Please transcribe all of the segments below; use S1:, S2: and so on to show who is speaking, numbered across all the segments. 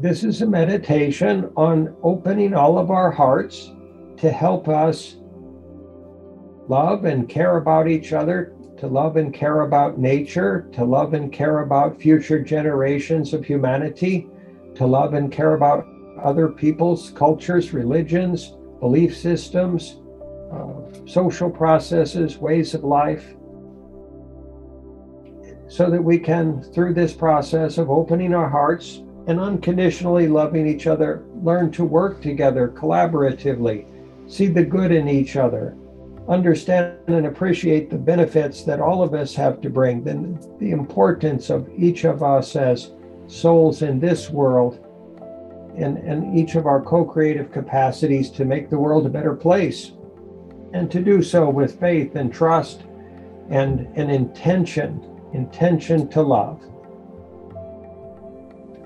S1: This is a meditation on opening all of our hearts to help us love and care about each other, to love and care about nature, to love and care about future generations of humanity, to love and care about other peoples, cultures, religions, belief systems, uh, social processes, ways of life, so that we can, through this process of opening our hearts and unconditionally loving each other, learn to work together collaboratively, see the good in each other, understand and appreciate the benefits that all of us have to bring, then the importance of each of us as souls in this world and, and each of our co-creative capacities to make the world a better place and to do so with faith and trust and an intention intention to love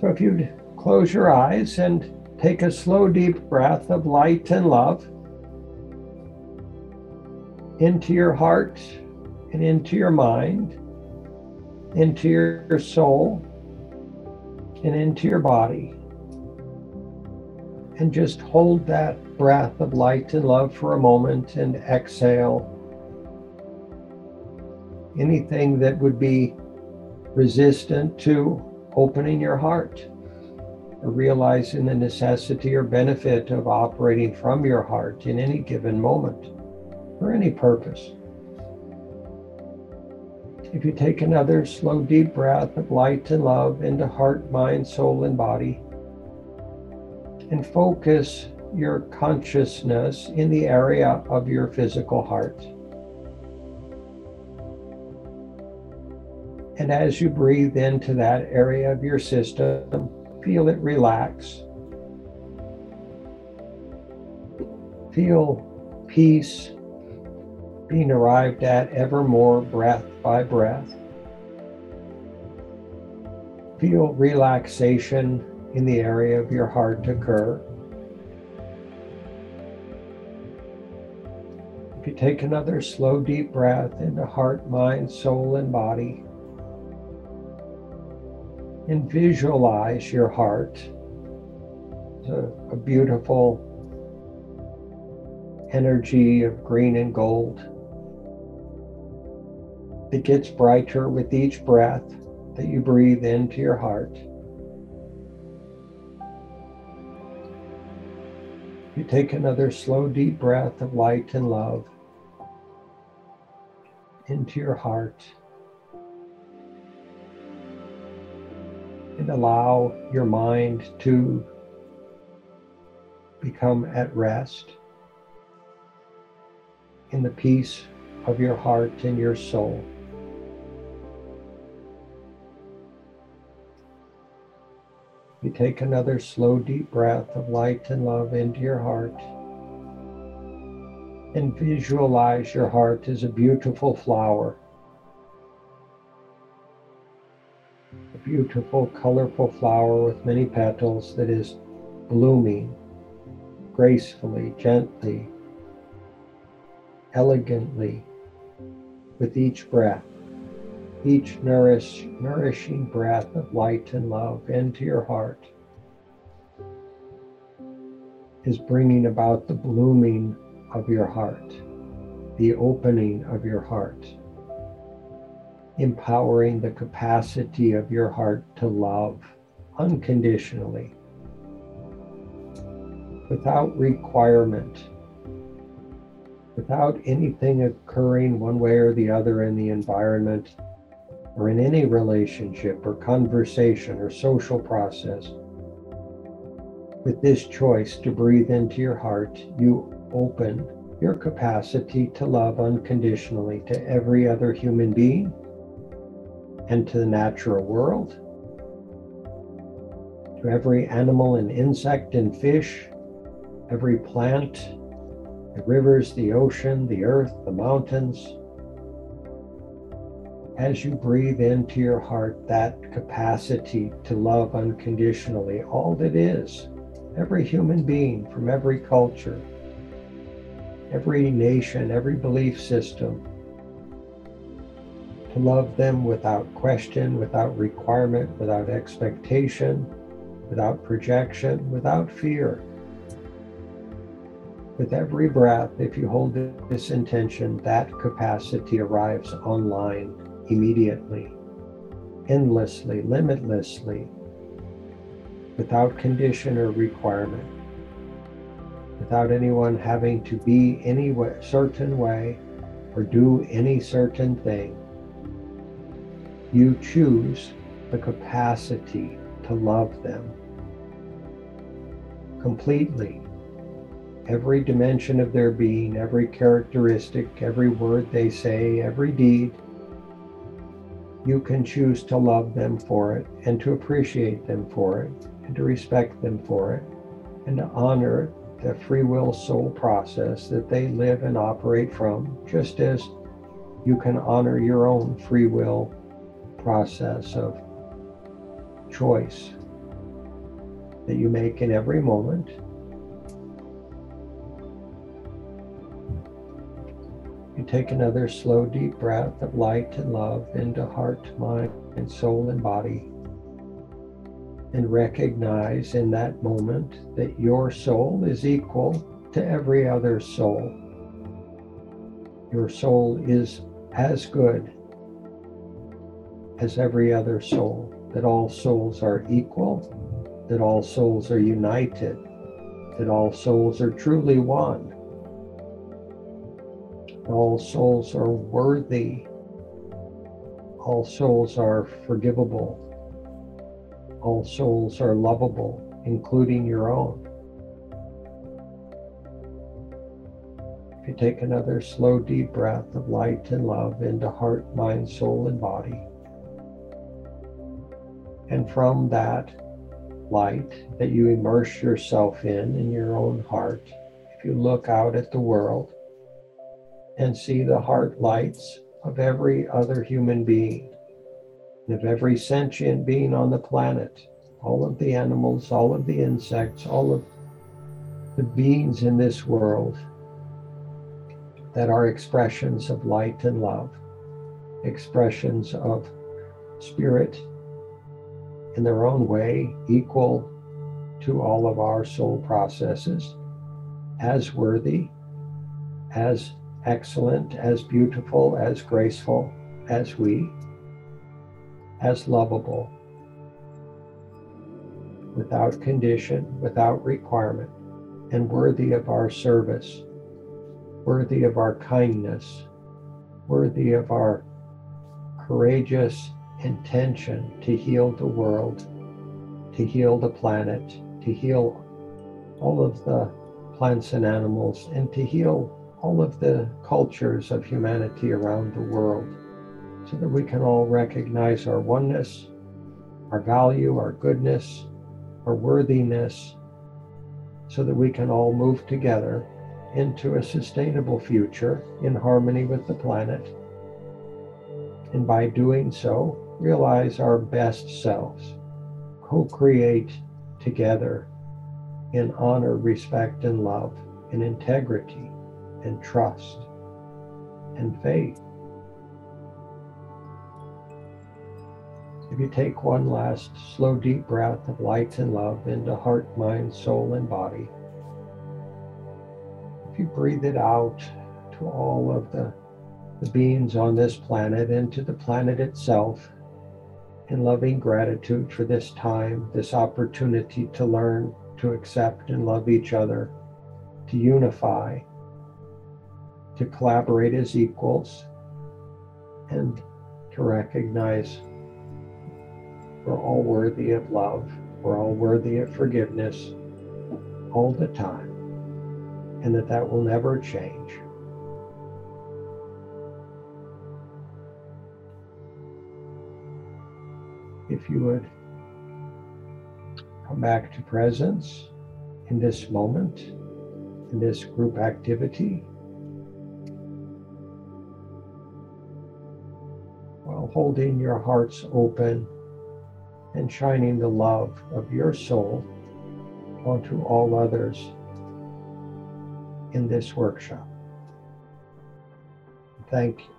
S1: so if you'd close your eyes and take a slow deep breath of light and love into your heart and into your mind, into your soul, and into your body. And just hold that breath of light and love for a moment and exhale anything that would be resistant to opening your heart realizing the necessity or benefit of operating from your heart in any given moment for any purpose. If you take another slow, deep breath of light and love into heart, mind, soul, and body, and focus your consciousness in the area of your physical heart. And as you breathe into that area of your system, feel it relax. Feel peace being arrived at ever more breath by breath. Feel relaxation in the area of your heart occur. If you take another slow, deep breath into heart, mind, soul, and body, and visualize your heart a, a beautiful energy of green and gold. It gets brighter with each breath that you breathe into your heart. You take another slow, deep breath of light and love into your heart. Allow your mind to become at rest in the peace of your heart and your soul. You take another slow, deep breath of light and love into your heart. And visualize your heart as a beautiful flower. Beautiful, colorful flower with many petals that is blooming gracefully, gently, elegantly with each breath each nourish, nourishing breath of light and love into your heart is bringing about the blooming of your heart, the opening of your heart, empowering the capacity of your heart to love unconditionally, without requirement, without anything occurring one way or the other in the environment or in any relationship or conversation or social process. With this choice to breathe into your heart, you open your capacity to love unconditionally to every other human being and to the natural world, to every animal and insect and fish, every plant, the rivers, the ocean, the earth, the mountains, as you breathe into your heart that capacity to love unconditionally all that is, every human being from every culture, every nation, every belief system, to love them without question, without requirement, without expectation, without projection, without fear. With every breath, if you hold this intention, that capacity arrives online immediately, endlessly, limitlessly, without condition or requirement, without anyone having to be any way, certain way or do any certain thing. You choose the capacity to love them completely. Every dimension of their being, every characteristic, every word they say, every deed, you can choose to love them for it and to appreciate them for it and to respect them for it and to honor the free will soul process that they live and operate from, just as you can honor your own free will process of choice that you make in every moment. You take another slow, deep breath of light and love into heart, mind, and soul and body. And recognize in that moment that your soul is equal to every other soul. Your soul is as good as every other soul, that all souls are equal that all souls are united, that all souls are truly one. All souls are worthy. All souls are forgivable. All souls are lovable, including your own. If you take another slow, deep breath of light and love into heart, mind, soul, and body. And from that, light that you immerse yourself in in your own heart, if you look out at the world and see the heart lights of every other human being of every sentient being on the planet, all of the animals, all of the insects, all of the beings in this world that are expressions of light and love, expressions of spirit in their own way equal to all of our soul processes, as worthy, as excellent, as beautiful, as graceful as we, as lovable, without condition, without requirement, and worthy of our service, worthy of our kindness, worthy of our courageous intention to heal the world, to heal the planet, to heal all of the plants and animals, and to heal all of the cultures of humanity around the world so that we can all recognize our oneness, our value, our goodness, our worthiness, so that we can all move together into a sustainable future in harmony with the planet. And by doing so, realize our best selves, co create together in honor, respect, and love, in integrity and trust and faith. If you take one last slow, deep breath of light and love into heart, mind, soul, and body, if you breathe it out to all of the, the beings on this planet and to the planet itself, in loving gratitude for this time, this opportunity to learn, to accept and love each other, to unify, to collaborate as equals, and to recognize we're all worthy of love, we're all worthy of forgiveness all the time, and that that will never change. If you would come back to presence in this moment, in this group activity, while holding your hearts open and shining the love of your soul onto all others in this workshop. Thank you.